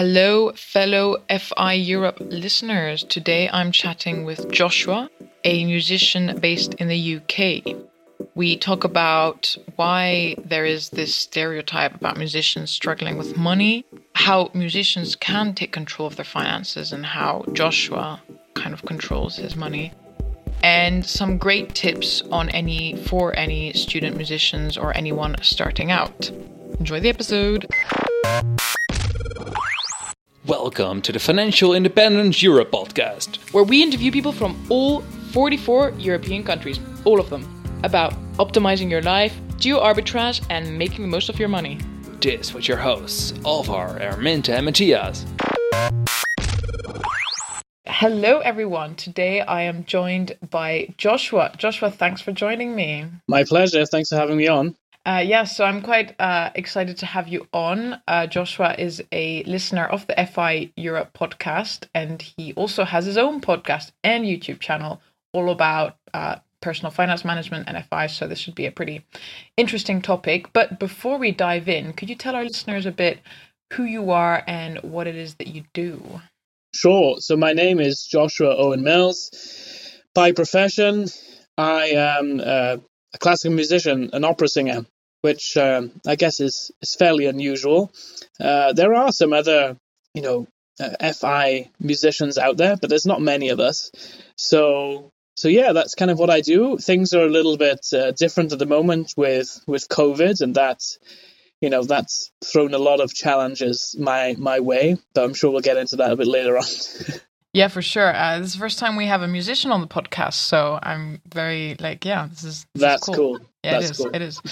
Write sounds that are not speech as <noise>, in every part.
Hello, fellow FI Europe listeners. Today I'm chatting with Joshua, a musician based in the UK. We talk about why there is this stereotype about musicians struggling with money, how musicians can take control of their finances, and how Joshua kind of controls his money and some great tips on any for any student musicians or anyone starting out. Enjoy the episode. Welcome to the Financial Independence Europe podcast, where we interview people from all 44 European countries, all of them, about optimizing your life, geo arbitrage, and making the most of your money. This with your hosts, Alvar, Erminta, and Matthias. Hello, everyone. Today I am joined by Joshua. Joshua, thanks for joining me. My pleasure. Thanks for having me on. Uh, yeah, so I'm quite uh, excited to have you on. Uh, Joshua is a listener of the FI Europe podcast, and he also has his own podcast and YouTube channel all about uh, personal finance management and FI. So this should be a pretty interesting topic. But before we dive in, could you tell our listeners a bit who you are and what it is that you do? Sure. So my name is Joshua Owen Mills. By profession, I am uh, a classical musician, an opera singer which um, I guess is is fairly unusual. Uh, there are some other, you know, uh, FI musicians out there, but there's not many of us. So so yeah, that's kind of what I do. Things are a little bit uh, different at the moment with with COVID, and that's you know that's thrown a lot of challenges my my way. But I'm sure we'll get into that a bit later on. <laughs> Yeah, for sure. Uh, this is the first time we have a musician on the podcast, so I'm very like, yeah, this is this that's is cool. cool. Yeah, that's it is. Cool. It is.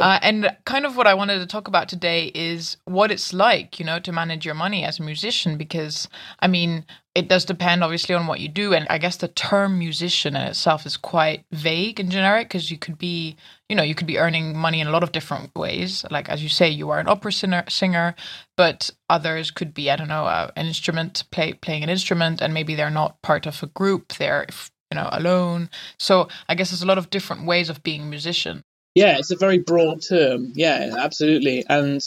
uh, and kind of what I wanted to talk about today is what it's like, you know, to manage your money as a musician. Because I mean, it does depend obviously on what you do, and I guess the term musician in itself is quite vague and generic because you could be you know you could be earning money in a lot of different ways like as you say you are an opera singer, singer but others could be i don't know uh, an instrument play playing an instrument and maybe they're not part of a group they're you know alone. So i guess there's a lot of different ways of being a musician. Yeah it's a very broad term. Yeah absolutely. And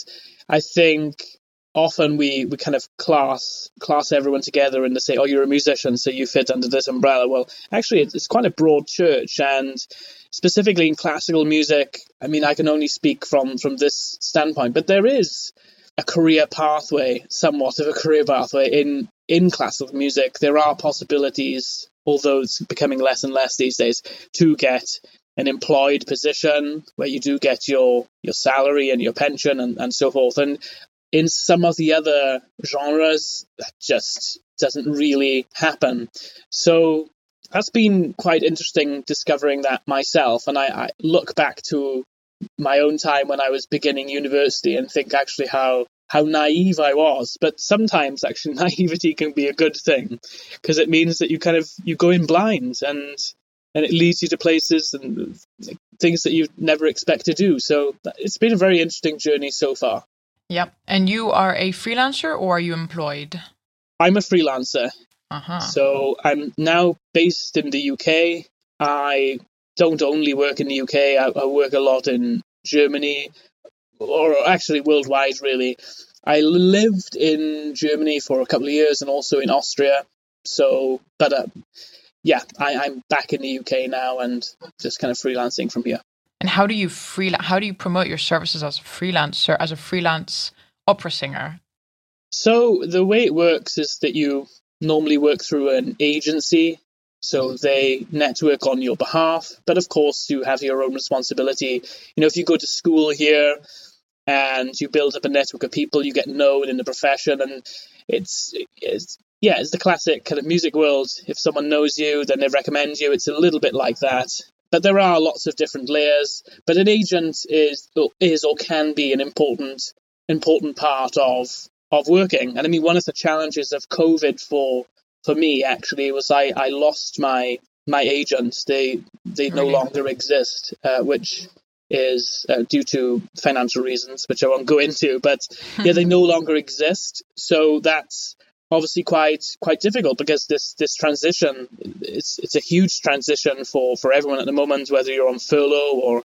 i think often we, we kind of class class everyone together and they say, oh, you're a musician, so you fit under this umbrella. Well, actually, it's, it's quite a broad church, and specifically in classical music, I mean, I can only speak from from this standpoint, but there is a career pathway, somewhat of a career pathway in in classical music. There are possibilities, although it's becoming less and less these days, to get an employed position where you do get your your salary and your pension and, and so forth. And in some of the other genres, that just doesn't really happen. So that's been quite interesting discovering that myself. And I, I, look back to my own time when I was beginning university and think actually how how naive I was. But sometimes actually <laughs> naivety can be a good thing because it means that you kind of you go in blind and and it leads you to places and things that you never expect to do. So it's been a very interesting journey so far. Yep. And you are a freelancer or are you employed? I'm a freelancer. Uh-huh. So I'm now based in the UK. I don't only work in the UK, I, I work a lot in Germany, or actually worldwide, really. I lived in Germany for a couple of years and also in Austria. So, but uh, yeah, I, I'm back in the UK now and just kind of freelancing from here. And how do you free how do you promote your services as a freelancer as a freelance opera singer? So the way it works is that you normally work through an agency so they network on your behalf but of course you have your own responsibility you know if you go to school here and you build up a network of people you get known in the profession and it's, it's yeah it's the classic kind of music world if someone knows you then they recommend you it's a little bit like that but there are lots of different layers. But an agent is is or can be an important important part of of working. And I mean, one of the challenges of COVID for for me actually was I, I lost my my agents. They they no longer exist, uh, which is uh, due to financial reasons, which I won't go into. But yeah, they <laughs> no longer exist. So that's obviously quite quite difficult because this this transition it's it's a huge transition for for everyone at the moment whether you're on furlough or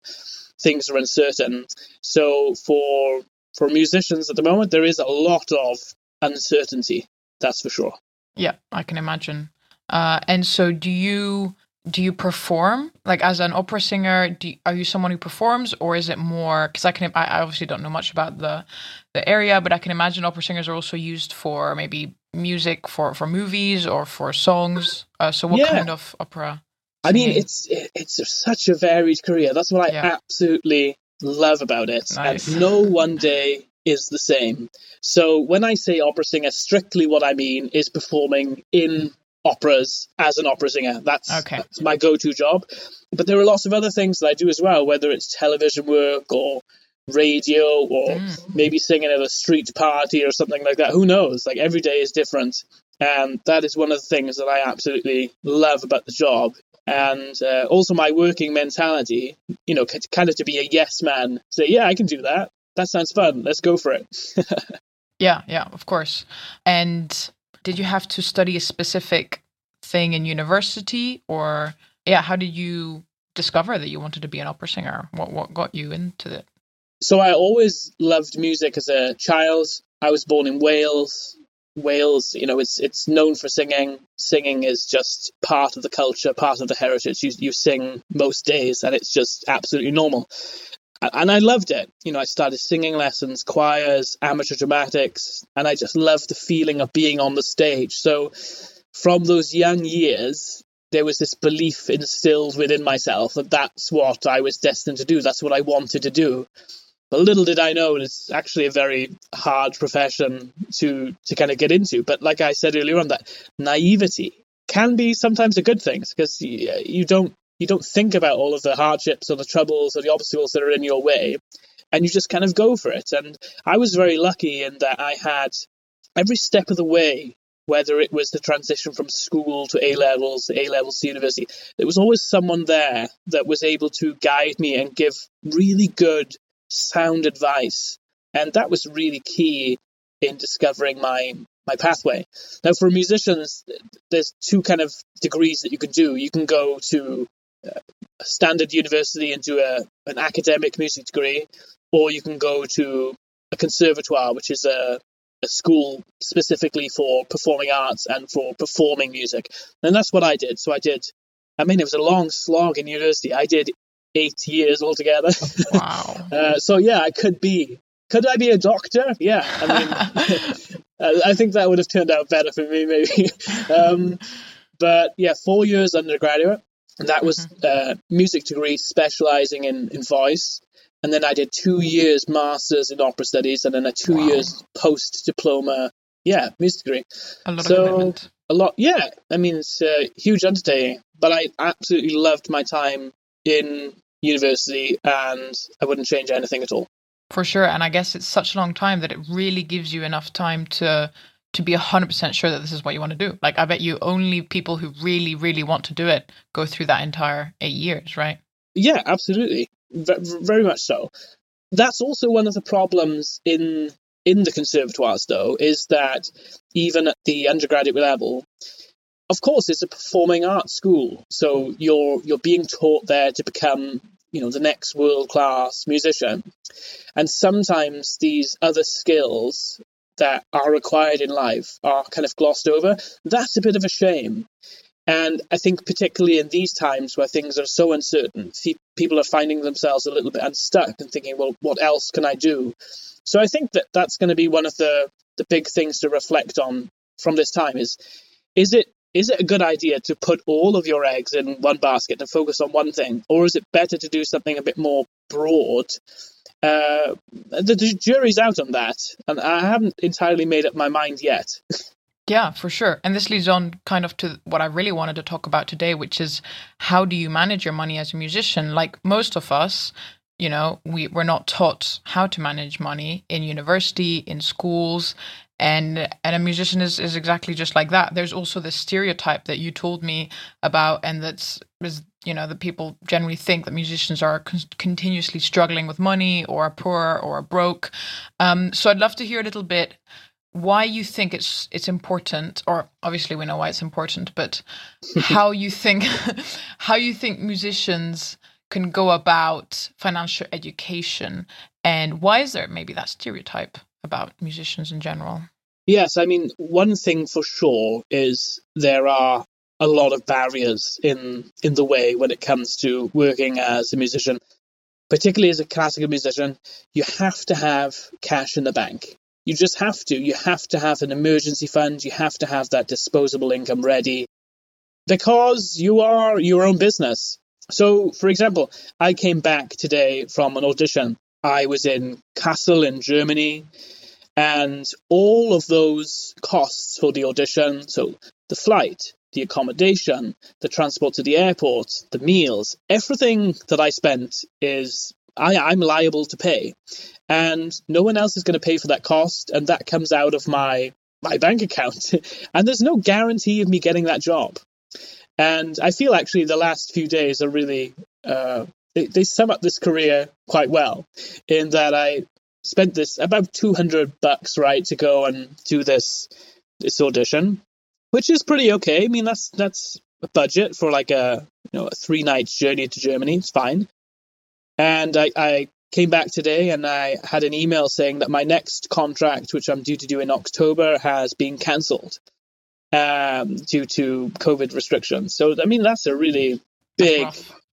things are uncertain so for for musicians at the moment there is a lot of uncertainty. That's for sure. Yeah, I can imagine. Uh, and so, do you do you perform like as an opera singer? Do you, are you someone who performs, or is it more? Because I can, I obviously don't know much about the the area, but I can imagine opera singers are also used for maybe music for for movies or for songs. Uh, so, what Yeah. kind of opera? I mean, singing? it's it's such a varied career. That's what I Yeah. absolutely love about it. Nice. And no one day is the same. So when I say opera singer, strictly what I mean is performing in operas as an opera singer. That's, Okay. that's my go-to job. But there are lots of other things that I do as well, whether it's television work or radio or Mm. maybe singing at a street party or something like that. Who knows? Like every day is different. And that is one of the things that I absolutely love about the job. And uh, also my working mentality, you know, kind of to be a yes man, say, yeah, I can do that. That sounds fun. Let's go for it. <laughs> Yeah, yeah, of course. And did you have to study a specific thing in university, or yeah, how did you discover that you wanted to be an opera singer? What what got you into it? So I always loved music as a child. I was born in Wales. Wales, you know, it's it's known for singing. Singing is just part of the culture, part of the heritage. You you sing most days, and it's just absolutely normal. And I loved it. You know, I started singing lessons, choirs, amateur dramatics, and I just loved the feeling of being on the stage. So from those young years, there was this belief instilled within myself that that's what I was destined to do. That's what I wanted to do. But little did I know, it's actually a very hard profession to to kind of get into. But like I said earlier on, that naivety can be sometimes a good thing because you don't you don't think about all of the hardships or the troubles or the obstacles that are in your way, and you just kind of go for it. And I was very lucky in that I had every step of the way. Whether it was the transition from school to A levels, A levels to university, there was always someone there that was able to guide me and give really good sound advice. And that was really key in discovering my my pathway. Now, for musicians, there's two kind of degrees that you can do. You can go to standard university and do a an academic music degree, or you can go to a conservatoire, which is a a school specifically for performing arts and for performing music. And that's what I did. So I did. I mean, it was a long slog in university. I did eight years altogether. Wow. <laughs> Uh, so yeah, I could be. Could I be a doctor? Yeah, I mean, <laughs> <laughs> I I think that would have turned out better for me, maybe. um, but yeah, four years undergraduate, and that was uh, music degree specializing in in voice. And then I did two years masters in opera studies, and then a two Wow. years post diploma, yeah, music degree. A lot So- of commitment. A lot, yeah. I mean, it's a huge undertaking, but I absolutely loved my time in university, and I wouldn't change anything at all. For sure. And I guess it's such a long time that it really gives you enough time to to be 100% sure that this is what you want to do. Like I bet you only people who really really want to do it go through that entire 8 years, right? Yeah, absolutely, v- very much so. That's also one of the problems in in the conservatoires, though, is that even at the undergraduate level, of course, it's a performing arts school, so you're you're being taught there to become, you know, the next world class musician, and sometimes these other skills that are required in life are kind of glossed over. That's a bit of a shame. And I think, particularly in these times where things are so uncertain, people are finding themselves a little bit unstuck and thinking, well, what else can I do? So I think that that's going to be one of the, the big things to reflect on from this time is is it is it a good idea to put all of your eggs in one basket and focus on one thing, or is it better to do something a bit more broad? Uh, the, the jury's out on that, and I haven't entirely made up my mind yet. Yeah, for sure. And this leads on kind of to what I really wanted to talk about today, which is how do you manage your money as a musician? Like most of us, you know, we, we're not taught how to manage money in university, in schools. And and a musician is, is exactly just like that. There's also the stereotype that you told me about, and that's is you know that people generally think that musicians are con- continuously struggling with money, or are poor, or are broke. Um, so I'd love to hear a little bit why you think it's it's important or obviously we know why it's important but <laughs> how you think <laughs> how you think musicians can go about financial education and why is there maybe that stereotype about musicians in general Yes, I mean, one thing for sure is there are a lot of barriers in in the way when it comes to working as a musician. Particularly as a classical musician, you have to have cash in the bank. You just have to. You have to have an emergency fund. You have to have that disposable income ready because you are your own business. So, for example, I came back today from an audition. I was in Kassel in Germany, and all of those costs for the audition so the flight, the accommodation, the transport to the airport, the meals, everything that I spent is I, I'm liable to pay. And no one else is going to pay for that cost, and that comes out of my my bank account. <laughs> and there's no guarantee of me getting that job. And I feel actually the last few days are really uh, they, they sum up this career quite well in that I spent this about 200 bucks right to go and do this this audition which is pretty okay. I mean that's that's a budget for like a you know a three nights journey to germany. It's fine. And I, I came back today and i had an email saying that my next contract which i'm due to do in october has been cancelled um, due to covid restrictions. So i mean that's a really big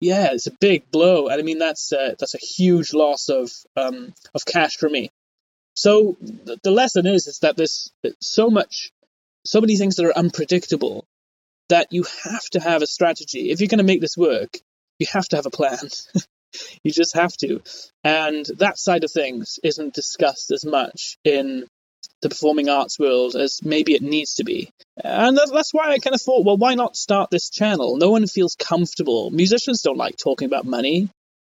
yeah, it's a big blow, and I mean that's uh, that's a huge loss of um, of cash for me. So the, the lesson is is that there's so much, so many things that are unpredictable that you have to have a strategy. If you're going to make this work, you have to have a plan. <laughs> you just have to, and that side of things isn't discussed as much in the performing arts world as maybe it needs to be. And that's why I kind of thought, well, why not start this channel? No one feels comfortable. Musicians don't like talking about money.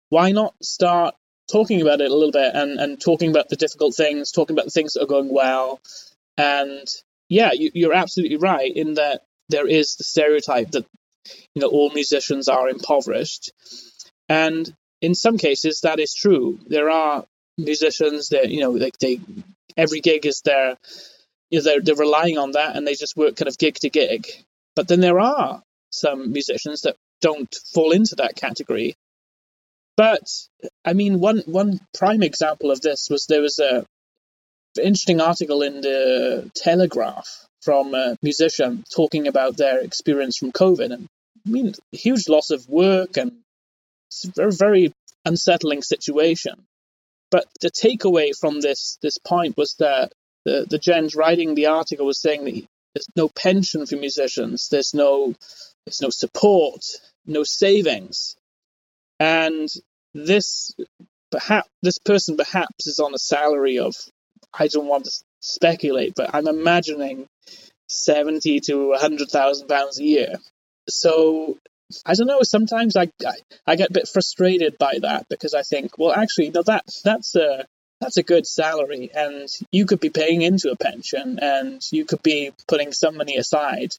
Why not start talking about it a little bit and, and talking about the difficult things, talking about the things that are going well? And yeah, you, you're absolutely right in that there is the stereotype that you know all musicians are impoverished, and in some cases that is true. There are musicians that you know like they every gig is their you know, they're, they're relying on that and they just work kind of gig to gig. But then there are some musicians that don't fall into that category. But I mean, one one prime example of this was there was a interesting article in the Telegraph from a musician talking about their experience from COVID, and I mean, huge loss of work and very very unsettling situation. But the takeaway from this this point was that the the gens writing the article was saying that there's no pension for musicians, there's no there's no support, no savings, and this perhaps this person perhaps is on a salary of I don't want to speculate, but I'm imagining seventy to hundred thousand pounds a year. So I don't know. Sometimes I, I, I get a bit frustrated by that because I think, well, actually, no, that that's a that's a good salary, and you could be paying into a pension, and you could be putting some money aside.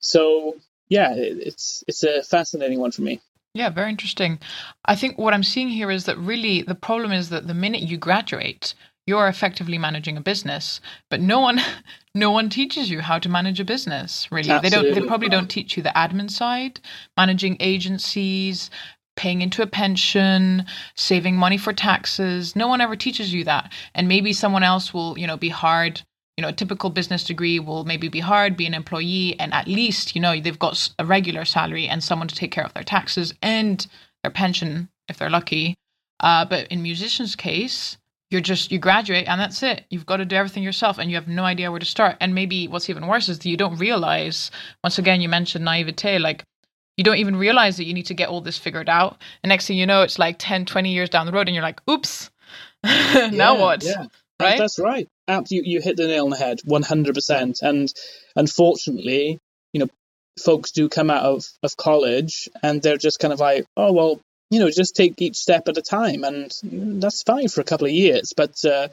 So yeah, it, it's it's a fascinating one for me. Yeah, very interesting. I think what I'm seeing here is that really the problem is that the minute you graduate, you're effectively managing a business but no one <laughs> no one teaches you how to manage a business really. Absolutely. they don't they probably don't teach you the admin side managing agencies paying into a pension saving money for taxes. No one ever teaches you that. And maybe someone else will you know be hard you know a typical business degree will maybe be hard be an employee and at least you know they've got a regular salary and someone to take care of their taxes and their pension if they're lucky. Uh, but in musicians case you're just you graduate and that's it. You've got to do everything yourself and you have no idea where to start. And maybe what's even worse is that you don't realize once again you mentioned naivete like you don't even realize that you need to get all this figured out. And next thing you know it's like 10 20 years down the road and you're like oops. <laughs> Now yeah, what? yeah. Right? that's right. You, you hit the nail on the head 100% and unfortunately you know folks do come out of, of college and they're just kind of like oh well you know, just take each step at a time, and that's fine for a couple of years. But uh,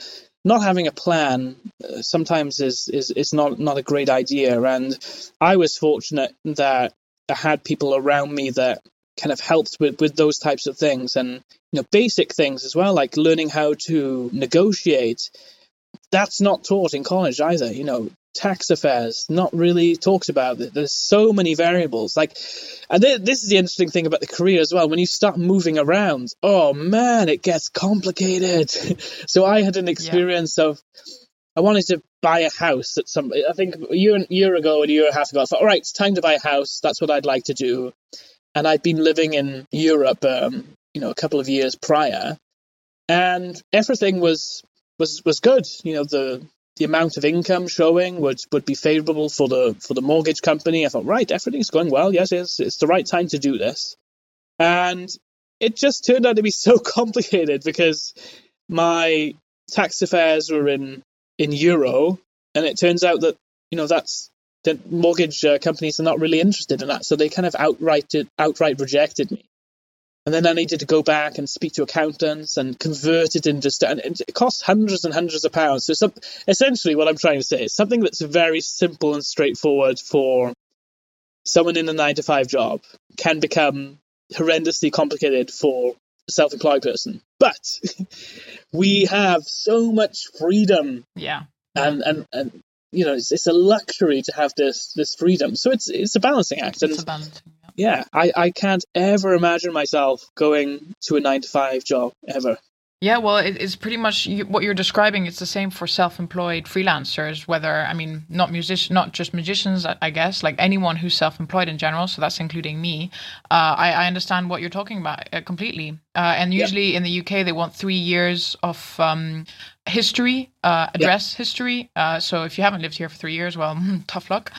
not having a plan uh, sometimes is, is is not not a great idea. And I was fortunate that I had people around me that kind of helped with with those types of things, and you know, basic things as well, like learning how to negotiate. That's not taught in college either. You know, tax affairs not really talked about. There's so many variables. Like, and this is the interesting thing about the career as well. When you start moving around, oh man, it gets complicated. <laughs> so I had an experience yeah. of I wanted to buy a house at some. I think a year, year ago, a year and a half ago, I thought, all right, it's time to buy a house. That's what I'd like to do. And I'd been living in Europe, um, you know, a couple of years prior, and everything was was was good. You know, the the amount of income showing would would be favourable for the for the mortgage company. I thought, right, everything's going well. Yes, it's it's the right time to do this, and it just turned out to be <laughs> so complicated because my tax affairs were in in euro, and it turns out that you know that's that mortgage uh, companies are not really interested in that, so they kind of outright outright rejected me. And then I needed to go back and speak to accountants and convert it into st- and it costs hundreds and hundreds of pounds. So some, essentially, what I'm trying to say is something that's very simple and straightforward for someone in a nine to five job can become horrendously complicated for a self-employed person. But <laughs> we have so much freedom. Yeah. And and and you know, it's, it's a luxury to have this this freedom. So it's it's a balancing act. And it's a balancing. Yeah. yeah, I I can't ever imagine myself going to a nine to five job ever. Yeah, well, it, it's pretty much what you're describing. It's the same for self-employed freelancers. Whether I mean, not musicians, not just musicians, I guess, like anyone who's self-employed in general. So that's including me. Uh, I, I, understand what you're talking about uh, completely. Uh, and usually in the UK, they want three years of um, history, uh, address history. Uh, so if you haven't lived here for three years, well, <laughs> tough luck.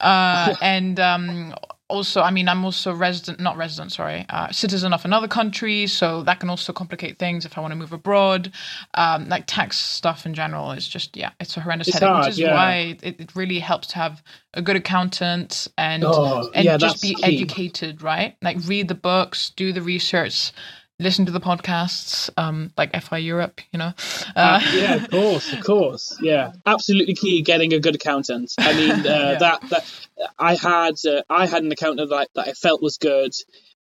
Uh, <laughs> and um, also, I mean, I'm also resident, not resident, sorry, uh, citizen of another country, so that can also complicate things if I want to move abroad. Um, like tax stuff in general is just, yeah, it's a horrendous it's headache, hard, which is yeah. why it, it really helps to have a good accountant and oh, and yeah, just be key. educated, right? Like read the books, do the research, listen to the podcasts, um, like FI Europe, you know. Uh, uh, yeah, of course, of course, <laughs> yeah, absolutely key. Getting a good accountant. I mean, uh, <laughs> yeah. that that I had uh, I had an accountant that I, that I felt was good,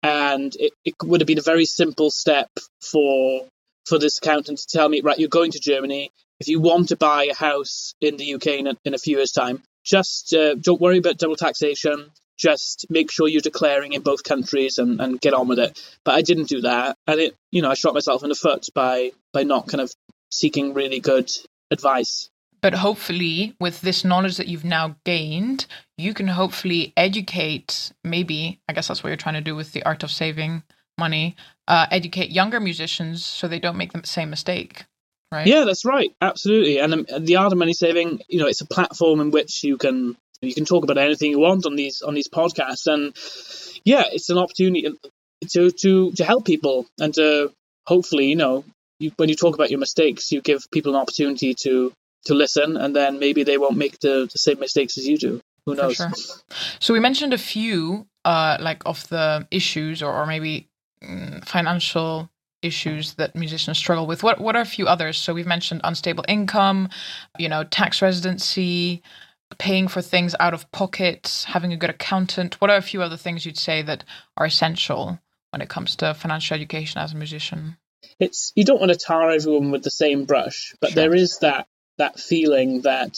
and it, it would have been a very simple step for for this accountant to tell me, right, you're going to Germany. If you want to buy a house in the UK in a, in a few years' time, just uh, don't worry about double taxation just make sure you're declaring in both countries and, and get on with it. But I didn't do that, and it you know I shot myself in the foot by by not kind of seeking really good advice. But hopefully, with this knowledge that you've now gained, you can hopefully educate. Maybe I guess that's what you're trying to do with the art of saving money. Uh, educate younger musicians so they don't make the same mistake. Right? Yeah, that's right. Absolutely. And um, the art of money saving, you know, it's a platform in which you can you can talk about anything you want on these on these podcasts, and yeah, it's an opportunity to to to help people and to hopefully, you know, you, when you talk about your mistakes, you give people an opportunity to to listen, and then maybe they won't make the, the same mistakes as you do. Who knows? Sure. So we mentioned a few, uh, like of the issues, or, or maybe mm, financial issues that musicians struggle with. What what are a few others? So we've mentioned unstable income, you know, tax residency, paying for things out of pocket, having a good accountant? What are a few other things you'd say that are essential when it comes to financial education as a musician? It's you don't want to tar everyone with the same brush, but sure. there is that that feeling that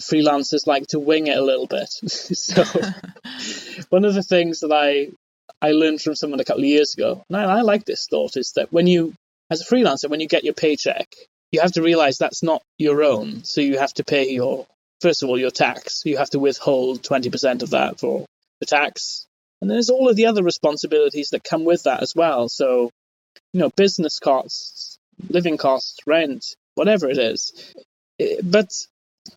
freelancers like to wing it a little bit. <laughs> so <laughs> one of the things that I I learned from someone a couple of years ago, and I, I like this thought, is that when you as a freelancer, when you get your paycheck, you have to realize that's not your own. So you have to pay your first of all, your tax. You have to withhold 20% of that for the tax. And there's all of the other responsibilities that come with that as well. So, you know, business costs, living costs, rent, whatever it is. Eh, but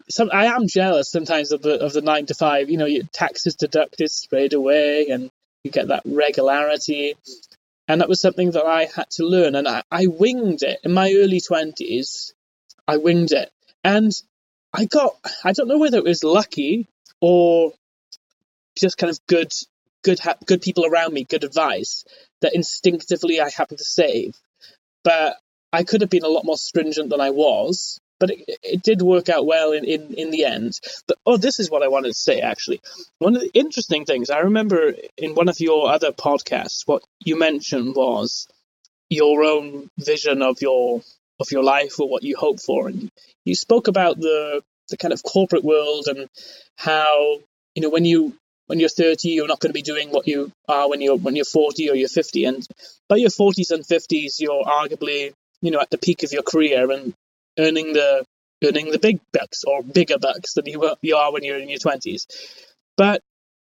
some, I am jealous sometimes of the of the nine to five. You know, your taxes deducted straight away, and you get that regularity. And that was something that I had to learn, and I, I winged it in my early twenties. I winged it, and I got I don't know whether it was lucky or just kind of good good good people around me, good advice that instinctively I happened to save. But I could have been a lot more stringent than I was. But it, it did work out well in, in, in the end. But oh, this is what I wanted to say actually. One of the interesting things I remember in one of your other podcasts, what you mentioned was your own vision of your of your life or what you hope for. And you spoke about the the kind of corporate world and how you know when you when you're 30 you're not going to be doing what you are when you're when you're 40 or you're 50 and by your 40s and 50s you're arguably you know at the peak of your career and earning the earning the big bucks or bigger bucks than you, you are when you're in your 20s. But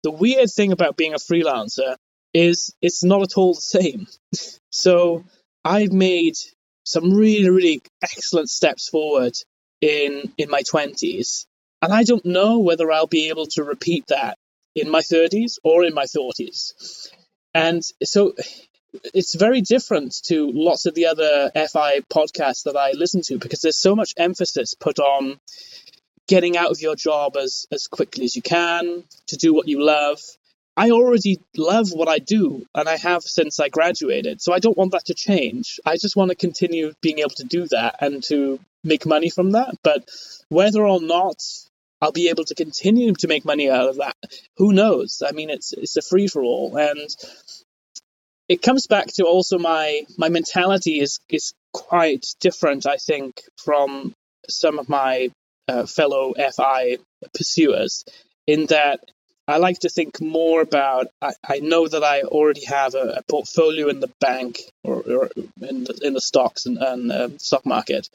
the weird thing about being a freelancer is it's not at all the same. <laughs> so I've made some really, really excellent steps forward in in my 20s. And I don't know whether I'll be able to repeat that in my 30s or in my 40s. And so it's very different to lots of the other FI podcasts that I listen to because there's so much emphasis put on getting out of your job as, as quickly as you can, to do what you love. I already love what I do, and I have since I graduated. So I don't want that to change. I just want to continue being able to do that and to make money from that. But whether or not I'll be able to continue to make money out of that, who knows? I mean, it's it's a free for all, and it comes back to also my my mentality is is quite different, I think, from some of my uh, fellow FI pursuers, in that I like to think more about. I, I know that I already have a, a portfolio in the bank or, or in the in the stocks and, and uh, stock market,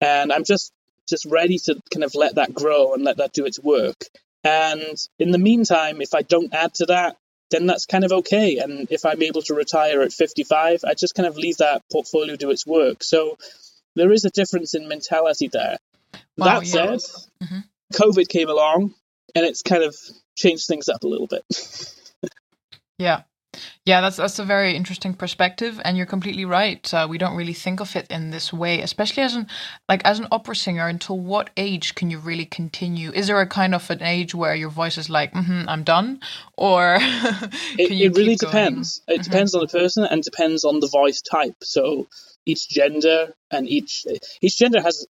and I'm just just ready to kind of let that grow and let that do its work. And in the meantime, if I don't add to that, then that's kind of okay. And if I'm able to retire at 55, I just kind of leave that portfolio do its work. So there is a difference in mentality there. Wow, that yeah. said, mm-hmm. COVID came along and it's kind of changed things up a little bit. <laughs> yeah. Yeah, that's that's a very interesting perspective, and you're completely right. Uh, we don't really think of it in this way, especially as an like as an opera singer. Until what age can you really continue? Is there a kind of an age where your voice is like, mm-hmm, "I'm done," or <laughs> it, it really depends. It mm-hmm. depends on the person and depends on the voice type. So each gender and each each gender has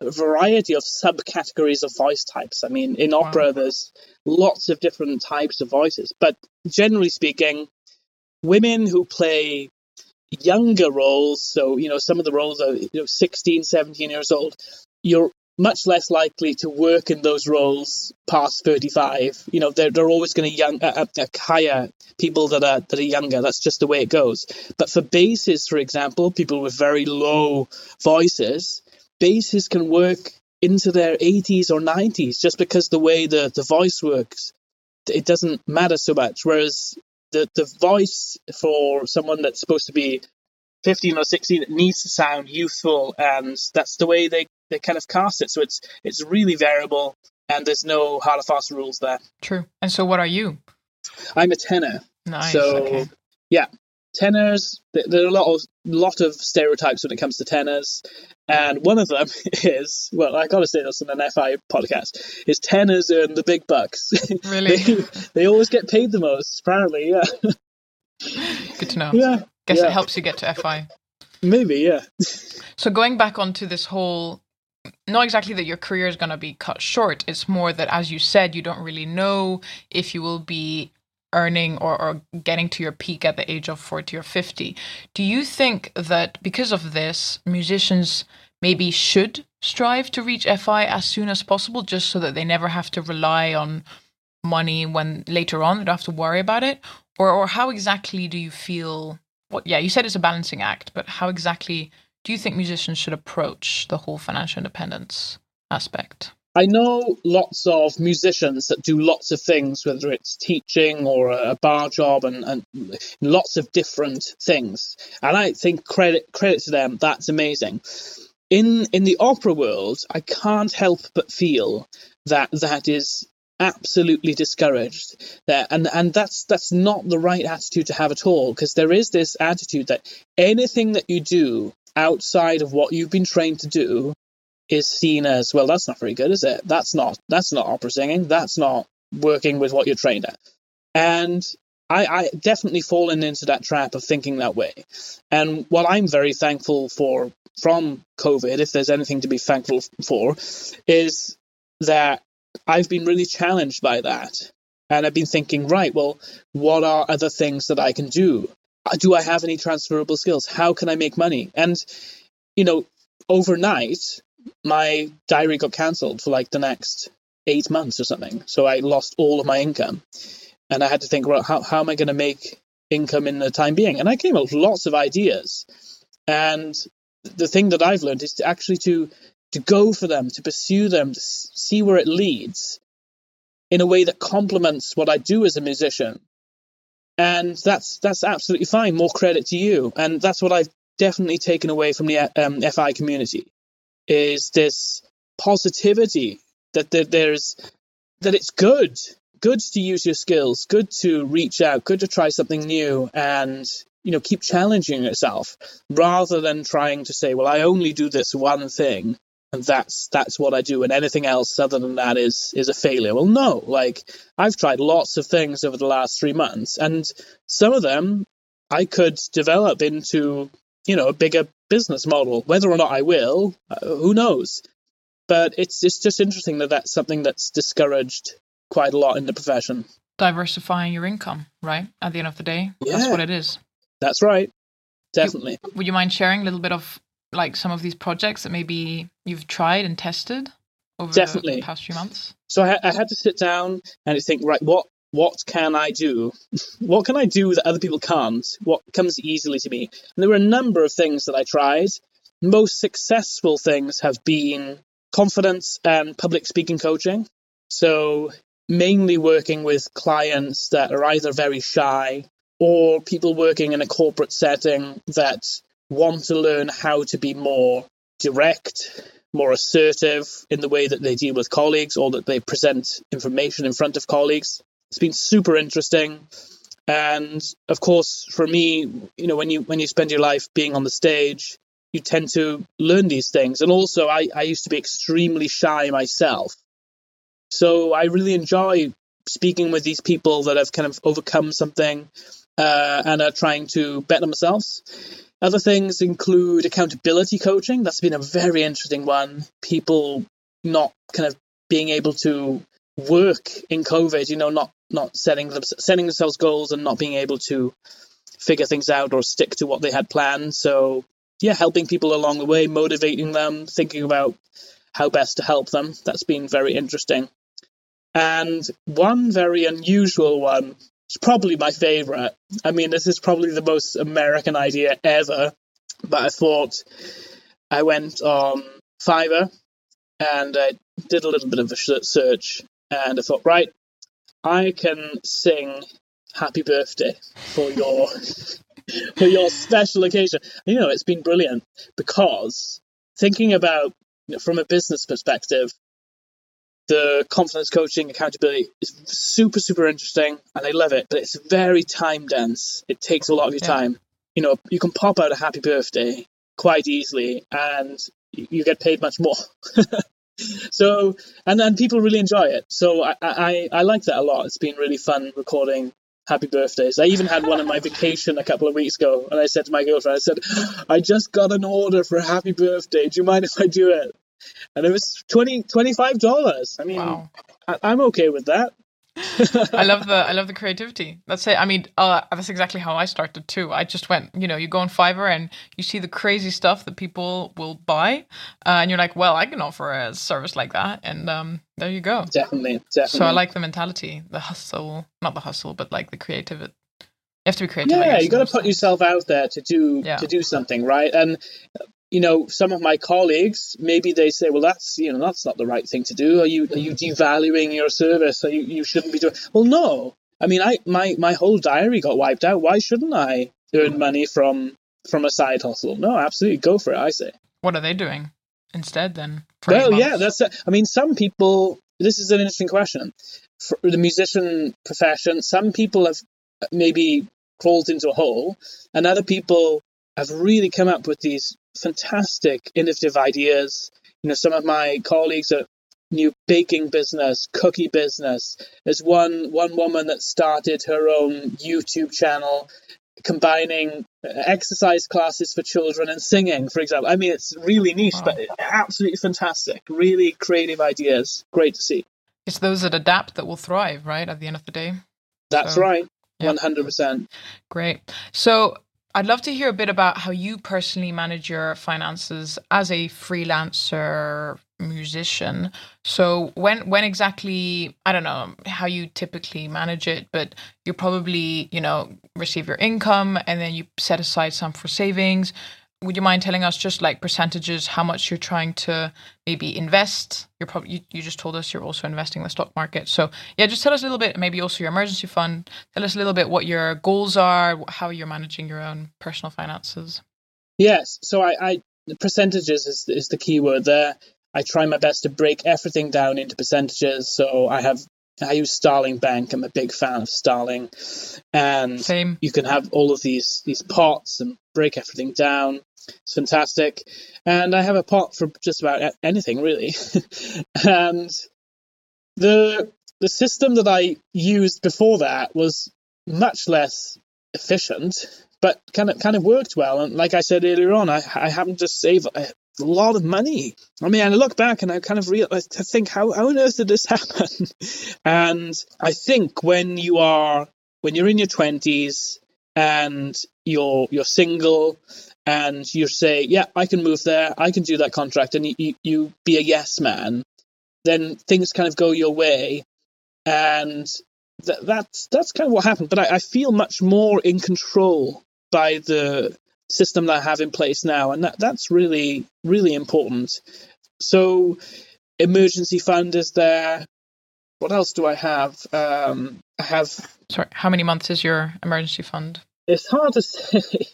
a variety of subcategories of voice types. I mean, in opera, there's lots of different types of voices, but generally speaking women who play younger roles, so, you know, some of the roles are, you know, 16, 17 years old, you're much less likely to work in those roles past 35. You know, they're, they're always going to young, uh, uh, hire people that are, that are younger. That's just the way it goes. But for basses, for example, people with very low voices, basses can work into their 80s or 90s just because the way the, the voice works, it doesn't matter so much. Whereas the the voice for someone that's supposed to be 15 or 16 it needs to sound youthful and that's the way they, they kind of cast it. So it's it's really variable and there's no hard and fast rules there. True. And so what are you? I'm a tenor. Nice so okay. yeah tenors there are a lot of lot of stereotypes when it comes to tenors and one of them <laughs> is well i gotta say this on an fi podcast is tenors earn the big bucks. <laughs> Really? They, they always get paid the most apparently yeah. <laughs> Good to know. Yeah guess yeah. it helps you get to fi maybe yeah. So going back onto this whole not exactly that your career is going to be cut short it's more that as you said you don't really know if you will be earning or, or getting to your peak at the age of 40 or 50. Do you think that because of this, musicians maybe should strive to reach FI as soon as possible just so that they never have to rely on money when later on they don't have to worry about it? Or, or how exactly do you feel? What, yeah, you said it's a balancing act, but how exactly do you think musicians should approach the whole financial independence aspect? I know lots of musicians that do lots of things, whether it's teaching or a bar job and, and lots of different things. And I think credit credit to them, that's amazing. In in the opera world, I can't help but feel that that is absolutely discouraged there and and that's that's not the right attitude to have at all because there is this attitude that anything that you do outside of what you've been trained to do is seen as well that's not very good is it? That's not that's not opera singing. That's not working with what you're trained at. And I, I definitely fallen into that trap of thinking that way. And what i'm very thankful for from covid if there's anything to be thankful for is that i've been really challenged by that. And i've been thinking right well what are other things that i can do? Uh, do i have any transferable skills? How can i make money? And you know overnight my diary got cancelled for like the next eight months or something. So I lost all of my income. And I had to think, well, how, how am I going to make income in the time being? And I came up with lots of ideas. And the thing that I've learned is to actually to to go for them, to pursue them, to see where it leads in a way that complements what I do as a musician. And that's that's absolutely fine. More credit to you. And that's what I've definitely taken away from the um, FI community is this positivity that there's that it's good good to use your skills good to reach out good to try something new and you know keep challenging yourself rather than trying to say well i only do this one thing and that's that's what i do and anything else other than that is is a failure. Well no like i've tried lots of things over the last 3 months and some of them i could develop into you know a bigger business model whether or not i will uh, who knows but it's it's just interesting that that's something that's discouraged quite a lot in the profession diversifying your income right at the end of the day yeah. that's what it is that's right. Definitely. You, would you mind sharing a little bit of like some of these projects that maybe you've tried and tested over Definitely. the past few months? So I, I had to sit down and think, right, what what can I do? <laughs> what can I do that other people can't? What comes easily to me? And there were a number of things that I tried. Most successful things have been confidence and public speaking coaching. So mainly working with clients that are either very shy or people working in a corporate setting that want to learn how to be more direct, more assertive in the way that they deal with colleagues or that they present information in front of colleagues. It's been super interesting. And of course, for me, you know, when you when you spend your life being on the stage, you tend to learn these things. And also I, I used to be extremely shy myself. So I really enjoy speaking with these people that have kind of overcome something uh, and are trying to better themselves. Other things include accountability coaching. That's been a very interesting one. People not kind of being able to work in COVID, you know, not not setting them, setting themselves goals and not being able to figure things out or stick to what they had planned. So yeah, helping people along the way, motivating them, thinking about how best to help them. That's been very interesting. And one very unusual one it's probably my favorite. I mean, this is probably the most American idea ever, but I thought I went on Fiverr and I did a little bit of a search and I thought, right, I can sing happy birthday for your <laughs> for your special occasion. You know, it's been brilliant because thinking about you know, from a business perspective, the confidence coaching accountability is super super interesting and i love it but it's very time dense it takes a lot of your yeah. time you know you can pop out a happy birthday quite easily and you get paid much more <laughs> so and and people really enjoy it. So I, I i like that a lot. It's been really fun recording happy birthdays. I even had one on my vacation a couple of weeks ago and i said to my girlfriend i said i just got an order for a happy birthday. Do you mind if i do it? And it was 20 $25 i mean wow. I, i'm okay with that I love the I love the creativity. That's it. I mean, uh, that's exactly how I started too. I just went, you know, you go on Fiverr and you see the crazy stuff that people will buy, uh, and you're like, well, I can offer a service like that, and um, there you go. Definitely, definitely. So I like the mentality, the hustle, not the hustle, but like the creativity. You have to be creative. Yeah, you got to put yourself out there to do yeah. to do something, right? And you know, some of my colleagues, maybe they say, well, that's, you know, that's not the right thing to do. Are you, are you mm-hmm. devaluing your service? Are you, you shouldn't be doing, well, no. I mean, I, my, my whole diary got wiped out. Why shouldn't I earn money from, from a side hustle? No, absolutely. Go for it. I say. What are they doing instead then? Well, yeah, that's, a, I mean, some people, this is an interesting question. For the musician profession, some people have maybe crawled into a hole and other people have really come up with these fantastic, innovative ideas. You know, some of my colleagues at new baking business, cookie business. There's one one woman that started her own YouTube channel combining exercise classes for children and singing, for example. I mean, it's really niche, wow. but absolutely fantastic. Really creative ideas. Great to see. It's those that adapt that will thrive, right? At the end of the day. That's so, right. One hundred percent. Great. So I'd love to hear a bit about how you personally manage your finances as a freelancer musician. So when when exactly I don't know how you typically manage it, but you probably, you know, receive your income and then you set aside some for savings. Would you mind telling us just like percentages how much you're trying to maybe invest? You're probably you, you just told us you're also investing in the stock market. So yeah just tell us a little bit maybe also your emergency fund. Tell us a little bit what your goals are how you're managing your own personal finances. Yes. So i, I percentages is, is the key word there. I try my best to break everything down into percentages. So i have I use Starling Bank. I'm a big fan of Starling, and Same. you can have all of these these pots and break everything down. It's fantastic, and I have a pot for just about anything really. <laughs> and the the system that I used before that was much less efficient, but kind of kind of worked well. And like I said earlier on, I I happened to save a lot of money. I mean, I look back and I kind of realize, I think, how, how on earth did this <laughs> happen? and I think when you are, when you're in your twenties and you're, you're single and you say, yeah, I can move there, I can do that contract, and you, you, be a yes man, then things kind of go your way. And th- that's, that's kind of what happened. But I, I feel much more in control by the system that I have in place now, and that, that's really really important. So, emergency fund is there. What else do I have? Um, I have. Sorry, how many months is your emergency fund? It's hard to <laughs> say.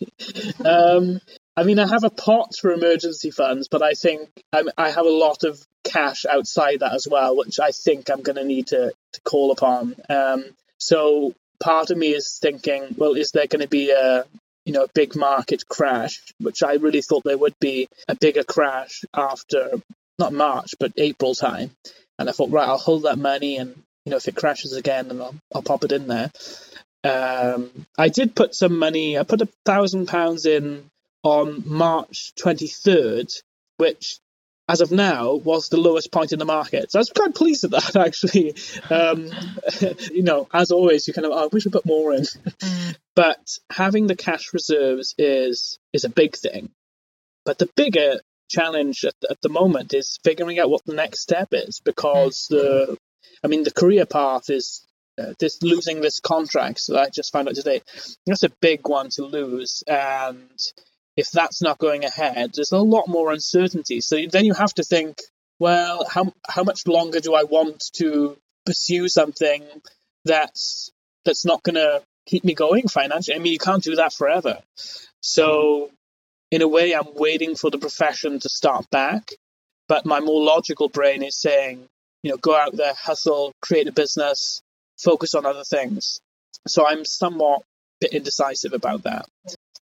um, I mean, I have a pot for emergency funds, but I think I'm, i have a lot of cash outside that as well, which I think I'm going to need to call upon. Um, so part of me is thinking, well, is there going to be a you know, a big market crash, which I really thought there would be a bigger crash after not March but April time. And I thought, right, I'll hold that money, and you know, if it crashes again, then I'll, I'll pop it in there. Um, I did put some money. I put a thousand pounds in on March twenty third, which as of now, was the lowest point in the market. So I was quite pleased with that, <laughs> actually. Um, <laughs> you know, as always, you kind of, oh, we should put more in. Mm. <laughs> but having the cash reserves is is a big thing. But the bigger challenge at, at the moment is figuring out what the next step is because mm. the, I mean, the career path is Uh, this losing this contract that I just found out today. That's a big one to lose, and if that's not going ahead, there's a lot more uncertainty. So then you have to think, well, how how much longer do I want to pursue something that's that's not going to keep me going financially? I mean, you can't do that forever. So in a way, I'm waiting for the profession to start back, but my more logical brain is saying, you know, go out there, hustle, create a business, focus on other things. So I'm somewhat bit indecisive about that.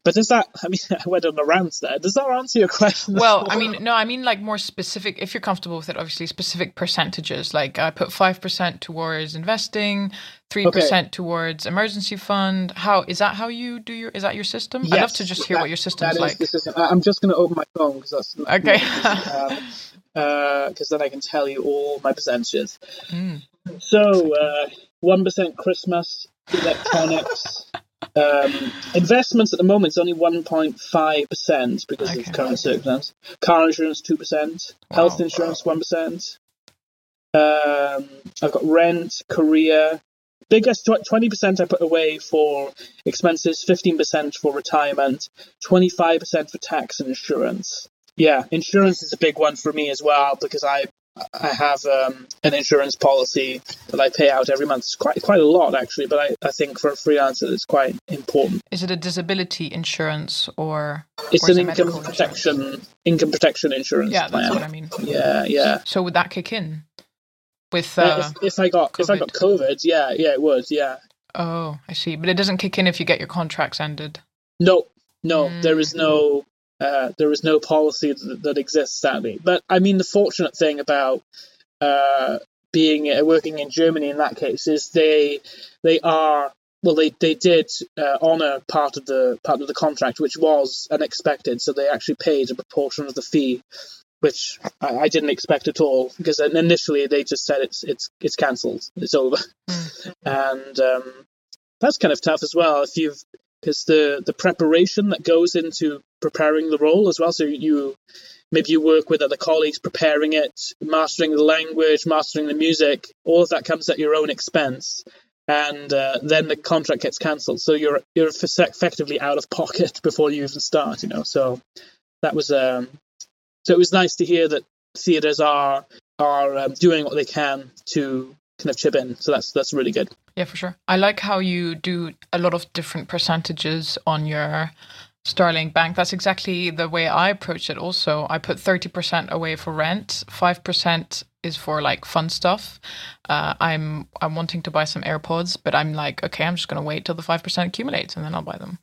But does that, I mean, <laughs> I went on a rant there. Does that answer your question? Well, <laughs> I mean, no, I mean like more specific, if you're comfortable with it, obviously specific percentages. Like I put 5% towards investing, 3% okay. towards emergency fund. How, is that how you do your, is that your system? Yes, I'd love to just hear that, what your system's like. System. I'm just going to open my phone because that's. Okay. Because um, uh, then I can tell you all my percentages. <laughs> Mm. So, uh, 1% Christmas, electronics. Um, investments at the moment is only 1.5% because okay. of current circumstances. Car insurance, 2%. Wow. Health insurance, 1%. Um, I've got rent, career. Biggest 20% I put away for expenses, 15% for retirement, 25% for tax and insurance. Yeah, insurance is a big one for me as well because I I have um, an insurance policy that I pay out every month. It's quite quite a lot actually, but I, I think for a freelancer it's quite important. Is it a disability insurance or? It's or an income protection insurance? income protection insurance. Yeah, that's plan. what I mean. Yeah, yeah. So would that kick in? With uh, uh, if, if, I got COVID. if I got COVID, yeah, yeah, it would, yeah. Oh, I see. But it doesn't kick in if you get your contracts ended. No, no, mm. there is no uh, there is no policy that, that, exists, sadly. But I mean, the fortunate thing about uh, being uh, working in Germany in that case is they they are well they they did uh, honor part of the part of the contract, which was unexpected. So they actually paid a proportion of the fee, which I, I didn't expect at all because initially they just said it's it's it's cancelled, it's over, mm. <laughs> and um, that's kind of tough as well if you've because the the preparation that goes into preparing the role as well. So you maybe you work with other colleagues preparing it, mastering the language, mastering the music. All of that comes at your own expense, and uh, then the contract gets cancelled. So you're you're effectively out of pocket <laughs> before you even start. You know, so that was um, so it was nice to hear that theaters are are um, doing what they can to kind of chip in. So that's that's really good. Yeah, for sure. I like how you do a lot of different percentages on your Starling Bank. That's exactly the way I approach it. Also, I put thirty percent away for rent, five percent is for like fun stuff. Uh, I'm I'm wanting to buy some AirPods, but I'm like, okay, I'm just gonna wait till the five percent accumulates and then I'll buy them.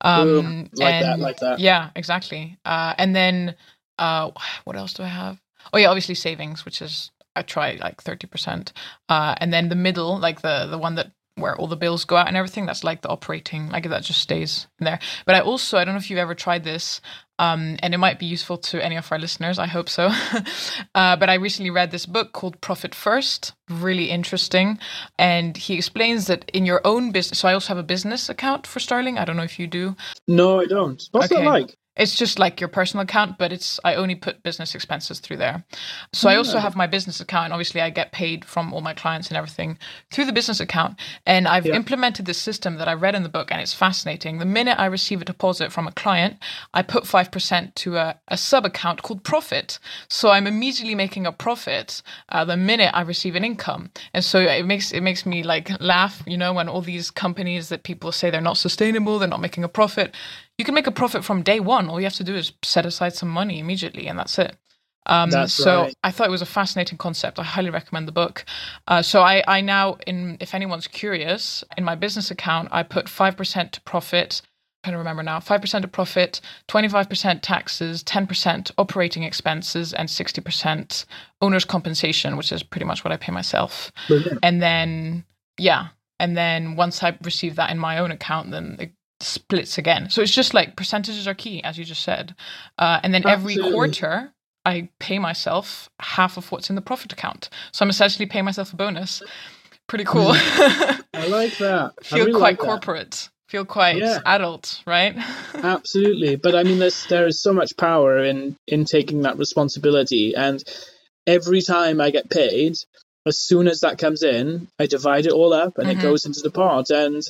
Um, Ooh, like and, that, like that. Yeah, exactly. Uh, and then uh, what else do I have? Oh yeah, obviously savings, which is I try like thirty percent, uh, and then the middle, like the the one that where all the bills go out and everything. That's like the operating, like that just stays in there. But I also, I don't know if you've ever tried this, um, and it might be useful to any of our listeners. I hope so. <laughs> uh, but I recently read this book called Profit First, really interesting. And he explains that in your own business, so I also have a business account for Starling. I don't know if you do. No, I don't. What's okay. that like? It's just like your personal account, but it's I only put business expenses through there. So. I also have my business account, and obviously I get paid from all my clients and everything through the business account. And I've yeah. implemented this system that I read in the book, and it's fascinating. The minute I receive a deposit from a client, I put five percent to a, a sub account called Profit. So I'm immediately making a profit uh, the minute I receive an income, and so it makes it makes me like laugh, you know, when all these companies that people say they're not sustainable, they're not making a profit you can make a profit from day one. All you have to do is set aside some money immediately, and that's it. Um, that's so right. I thought it was a fascinating concept. I highly recommend the book. Uh, so I, I now, in if anyone's curious, in my business account, I put five percent to profit. Trying to remember now, five percent to profit, twenty-five percent taxes, ten percent operating expenses, and sixty percent owner's compensation, which is pretty much what I pay myself. Brilliant. And then, yeah, and then once I receive that in my own account, then it splits again. So it's just like percentages are key, as you just said. Uh, and then Absolutely. every quarter, I pay myself half of what's in the profit account. So I'm essentially paying myself a bonus. Pretty cool. <laughs> I like that. Feel really quite like corporate. That. Feel quite yeah. adult, right? <laughs> Absolutely. But I mean, there's there is so much power in in taking that responsibility, and every time I get paid, as soon as that comes in, I divide it all up and mm-hmm. it goes into the pot. And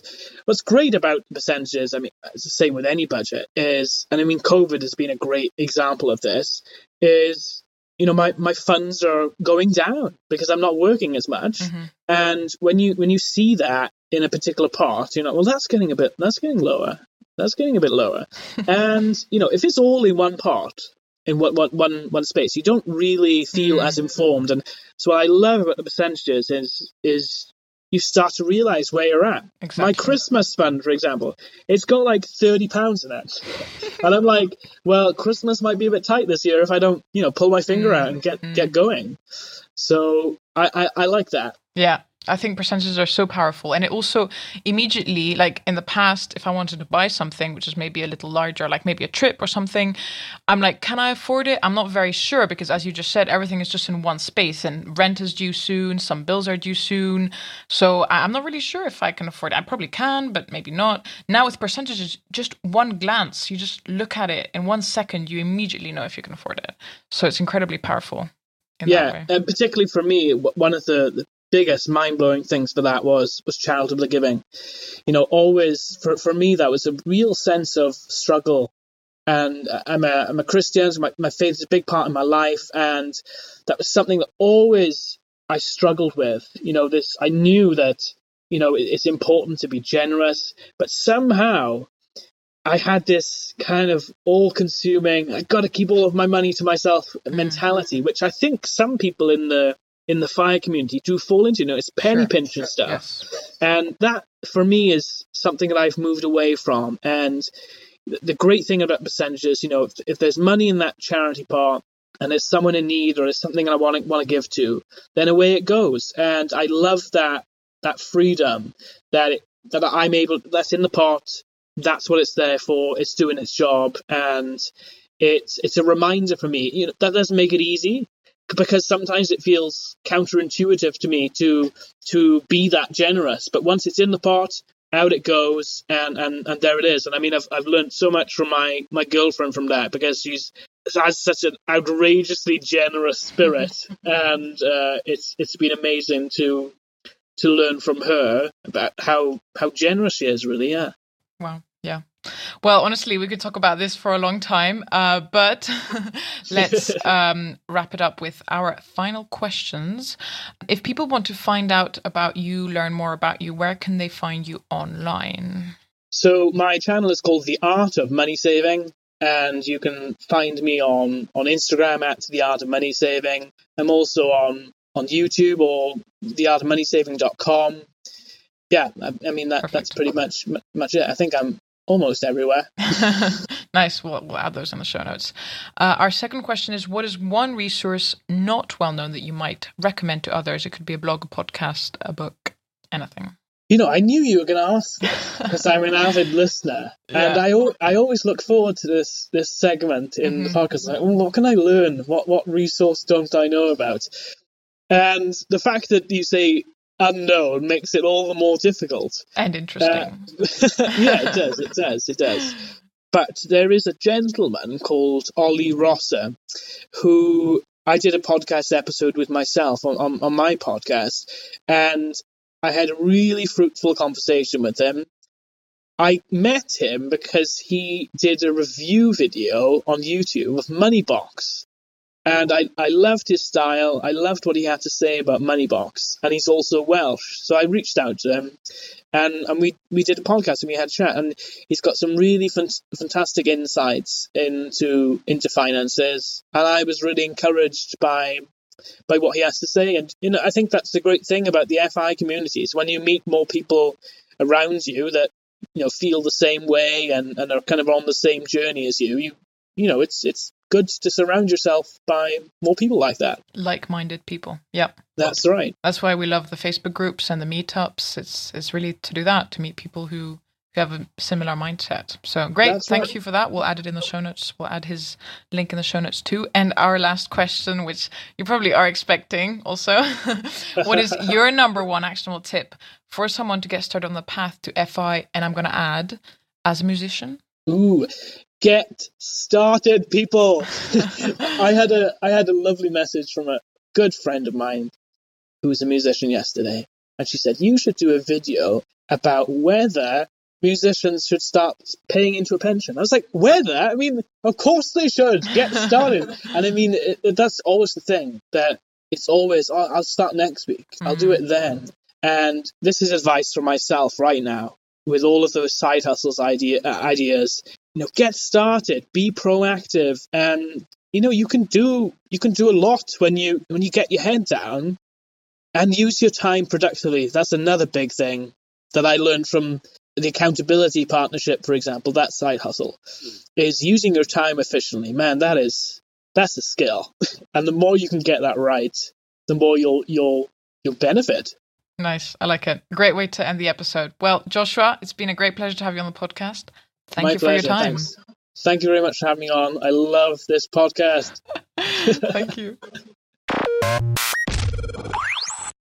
what's great about percentages, I mean, it's the same with any budget, is, and I mean, COVID has been a great example of this, is, you know, my, my funds are going down because I'm not working as much. Mm-hmm. And when you when you see that in a particular part, you know, well, that's getting a bit, that's getting lower. That's getting a bit lower. <laughs> and, you know, if it's all in one part, in one, one, one, space. You don't really feel mm. as informed. And so what I love about the percentages is is you start to realize where you're at. Exactly. My Christmas fund, for example, it's got like thirty pounds in it, <laughs> and I'm like, well, Christmas might be a bit tight this year if I don't, you know, pull my finger mm. out and get mm. get going. So I, I, I like that. Yeah, I think percentages are so powerful. And it also immediately, like in the past, if I wanted to buy something, which is maybe a little larger, like maybe a trip or something, I'm like, can I afford it? I'm not very sure because, as you just said, everything is just in one space and rent is due soon, some bills are due soon. So I'm not really sure if I can afford it. I probably can, but maybe not. Now, with percentages, just one glance, you just look at it in one second, you immediately know if you can afford it. So it's incredibly powerful. yeah, and particularly for me, one of the, the biggest mind blowing things for that was was charitable giving. You know, always for for me that was a real sense of struggle. And I'm a I'm a Christian. So my my faith is a big part of my life, and that was something that always I struggled with. You know, this I knew that you know it's important to be generous, but somehow I had this kind of all consuming, I got to keep all of my money to myself mm-hmm. mentality, which I think some people in the in the fire community do fall into. You know, it's penny sure, pinching sure, stuff. Yes. And that, for me, is something that I've moved away from. And the great thing about percentages, you know, if, if there's money in that charity part, and there's someone in need or there's something I want to want to give to, then away it goes. And I love that that freedom that it, that I'm able that's in the pot. That's what it's there for. It's doing its job, and it's it's a reminder for me. You know that doesn't make it easy, because sometimes it feels counterintuitive to me to to be that generous. But once it's in the pot, out it goes, and and and there it is. And I mean, I've I've learned so much from my my girlfriend from that because she's has such an outrageously generous spirit, <laughs> and uh, it's it's been amazing to to learn from her about how how generous she is. Really, yeah. Wow. Yeah. Well, honestly, we could talk about this for a long time, uh, but <laughs> let's <laughs> um, wrap it up with our final questions. If people want to find out about you, learn more about you, where can they find you online? So my channel is called The Art of Money Saving, and you can find me on on Instagram at The Art of Money Saving. I'm also on on YouTube or theartofmoneysaving.com. Yeah, I, I mean that that's pretty much much it. I think I'm almost everywhere. <laughs> nice. We'll, we'll add those in the show notes. Uh, our second question is What is one resource not well known that you might recommend to others? It could be a blog, a podcast, a book, anything. You know, I knew you were going to ask <laughs> because I'm an avid listener, yeah. and I I always look forward to this this segment in mm-hmm. the podcast. Like, well, what can I learn? What what resource don't I know about? And the fact that you say unknown makes it all the more difficult and interesting. Uh, <laughs> yeah, it does. It does. It does. But there is a gentleman called Ollie Rosser who I did a podcast episode with myself on, on, on my podcast, and I had a really fruitful conversation with him. I met him because he did a review video on YouTube of Moneybox, and I, I loved his style. I loved what he had to say about Moneybox. And he's also Welsh. So I reached out to him and, and we, we did a podcast and we had a chat. And he's got some really fantastic insights into into finances. And I was really encouraged by by what he has to say. And you know, I think that's the great thing about the FI community is when you meet more people around you that you know feel the same way and, and are kind of on the same journey as you, you you know, it's it's good to surround yourself by more people like that. Like-minded people. Yep. That's right. That's why we love the Facebook groups and the meetups. It's it's really to do that, to meet people who who have a similar mindset. So great. That's Thank right. you for that. We'll add it in the show notes. We'll add his link in the show notes too. And our last question, which you probably are expecting also. <laughs> what is <laughs> your number one actionable tip for someone to get started on the path to FI? And I'm going to add as a musician. Ooh, get started, people. <laughs> I had a I had a lovely message from a good friend of mine who was a musician yesterday, and she said you should do a video about whether musicians should start paying into a pension. I was like, whether? I mean, of course they should. Get started. <laughs> and I mean, it, it, that's always the thing that it's always, oh, I'll start next week. Mm-hmm. I'll do it then. And this is advice for myself right now with all of those side hustles idea, uh, ideas. You know get started be proactive and you know you can do you can do a lot when you when you get your head down and use your time productively. That's another big thing that i learned from the accountability partnership for example that side hustle is using your time efficiently. Man that is that's a skill. <laughs> And the more you can get that right the more you'll you'll you'll benefit nice i like it great way to end the episode well joshua it's been a great pleasure to have you on the podcast Thank My you pleasure. for your time. Thanks. Thank you very much for having me on. I love this podcast. <laughs> Thank you. <laughs>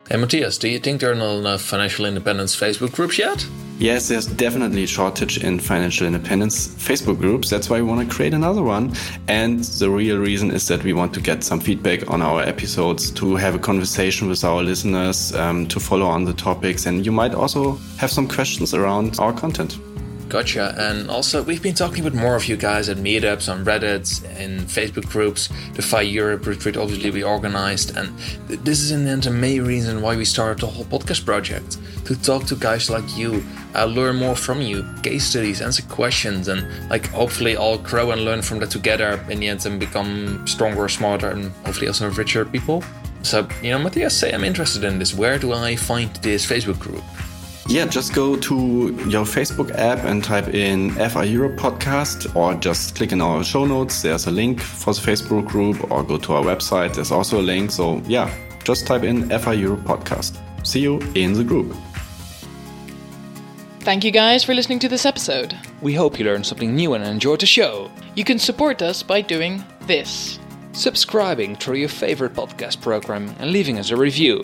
Hey Matthias, do you think there are not enough financial independence Facebook groups yet? Yes, there's definitely a shortage in financial independence Facebook groups. That's why we want to create another one. And the real reason is that we want to get some feedback on our episodes, to have a conversation with our listeners, um, to follow on the topics. And you might also have some questions around our content. Gotcha. And also, we've been talking with more of you guys at meetups, on Reddit, in Facebook groups. The FI Europe retreat, obviously, we organized. And this is in the end the main reason why we started the whole podcast project to talk to guys like you, uh, learn more from you, case studies, answer questions, and like hopefully all grow and learn from that together in the end and become stronger, smarter, and hopefully also richer people. So, you know, Matthias, say I'm interested in this. Where do I find this Facebook group? Yeah, just go to your Facebook app and type in FI Europe podcast or just click in our show notes. There's a link for the Facebook group or go to our website. There's also a link. So, yeah, just type in FI Europe podcast. See you in the group. Thank you guys for listening to this episode. We hope you learned something new and enjoyed the show. You can support us by doing this subscribing through your favorite podcast program and leaving us a review